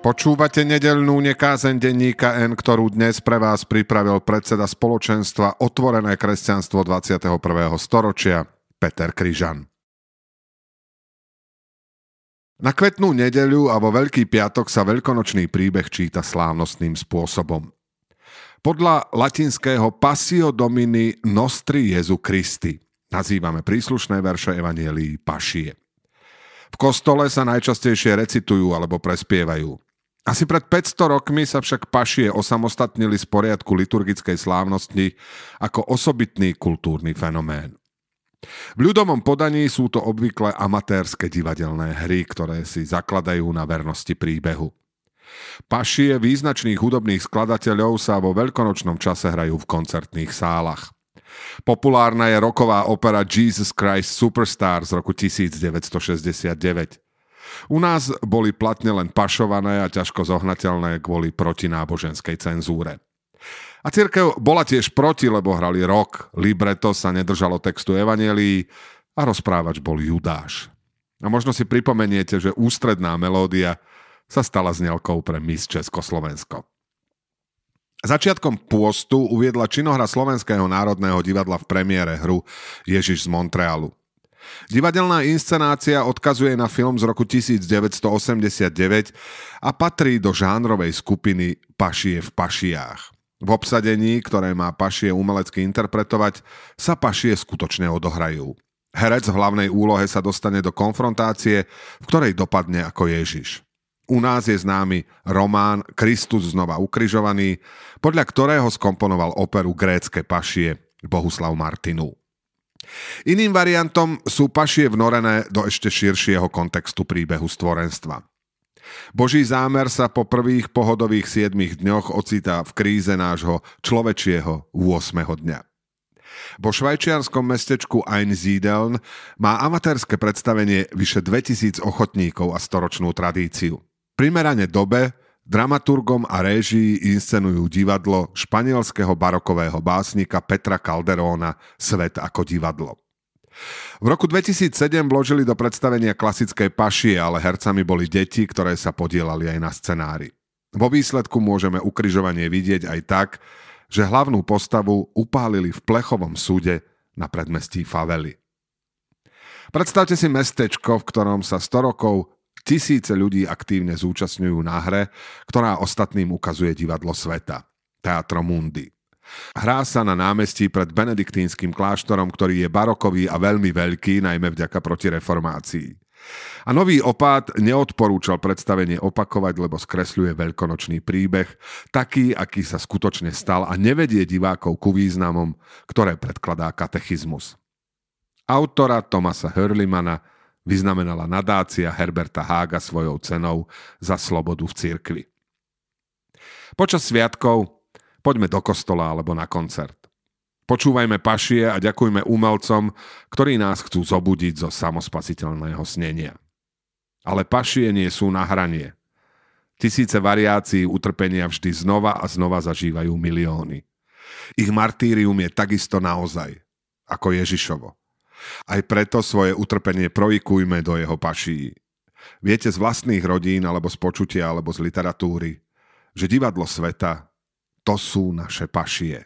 Počúvate nedelnú nekázen denníka N, ktorú dnes pre vás pripravil predseda spoločenstva Otvorené kresťanstvo 21. storočia Peter Kryžan. Na kvetnú nedeľu a vo Veľký piatok sa veľkonočný príbeh číta slávnostným spôsobom. Podľa latinského Passio Domini Nostri Jezu Christi nazývame príslušné verše Evanielii Pašie. V kostole sa najčastejšie recitujú alebo prespievajú. Asi pred 500 rokmi sa však pašie osamostatnili z poriadku liturgickej slávnosti ako osobitný kultúrny fenomén. V ľudovom podaní sú to obvykle amatérske divadelné hry, ktoré si zakladajú na vernosti príbehu. Pašie význačných hudobných skladateľov sa vo veľkonočnom čase hrajú v koncertných sálach. Populárna je roková opera Jesus Christ Superstar z roku 1969. U nás boli platne len pašované a ťažko zohnateľné kvôli protináboženskej cenzúre. A církev bola tiež proti, lebo hrali rok, libreto sa nedržalo textu evanelií a rozprávač bol Judáš. A možno si pripomeniete, že ústredná melódia sa stala znelkou pre Miss Československo. Začiatkom pôstu uviedla činohra Slovenského národného divadla v premiére hru Ježiš z Montrealu. Divadelná inscenácia odkazuje na film z roku 1989 a patrí do žánrovej skupiny Pašie v pašiách. V obsadení, ktoré má Pašie umelecky interpretovať, sa Pašie skutočne odohrajú. Herec v hlavnej úlohe sa dostane do konfrontácie, v ktorej dopadne ako Ježiš. U nás je známy román Kristus znova ukrižovaný, podľa ktorého skomponoval operu Grécke pašie Bohuslav Martinu. Iným variantom sú pašie vnorené do ešte širšieho kontextu príbehu stvorenstva. Boží zámer sa po prvých pohodových 7 dňoch ocitá v kríze nášho človečieho 8. dňa. Vo švajčiarskom mestečku Einsiedeln má amatérske predstavenie vyše 2000 ochotníkov a storočnú tradíciu. Primerane dobe Dramaturgom a réžii inscenujú divadlo španielského barokového básnika Petra Calderóna Svet ako divadlo. V roku 2007 vložili do predstavenia klasickej pašie, ale hercami boli deti, ktoré sa podielali aj na scenári. Vo výsledku môžeme ukryžovanie vidieť aj tak, že hlavnú postavu upálili v plechovom súde na predmestí Favely. Predstavte si mestečko, v ktorom sa 100 rokov Tisíce ľudí aktívne zúčastňujú na hre, ktorá ostatným ukazuje divadlo sveta. Teatro Mundi. Hrá sa na námestí pred benediktínskym kláštorom, ktorý je barokový a veľmi veľký, najmä vďaka protireformácii. A nový opát neodporúčal predstavenie opakovať, lebo skresľuje veľkonočný príbeh, taký, aký sa skutočne stal a nevedie divákov ku významom, ktoré predkladá katechizmus. Autora Tomasa Hörlimana vyznamenala nadácia Herberta Hága svojou cenou za slobodu v cirkvi. Počas sviatkov poďme do kostola alebo na koncert. Počúvajme pašie a ďakujme umelcom, ktorí nás chcú zobudiť zo samospasiteľného snenia. Ale pašie nie sú na hranie. Tisíce variácií utrpenia vždy znova a znova zažívajú milióny. Ich martírium je takisto naozaj, ako Ježišovo. Aj preto svoje utrpenie projikujme do jeho paší. Viete z vlastných rodín, alebo z počutia, alebo z literatúry, že divadlo sveta to sú naše pašie.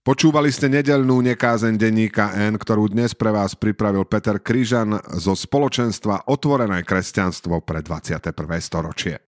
Počúvali ste nedelnú nekázen denníka N, ktorú dnes pre vás pripravil Peter Kryžan zo spoločenstva Otvorené kresťanstvo pre 21. storočie.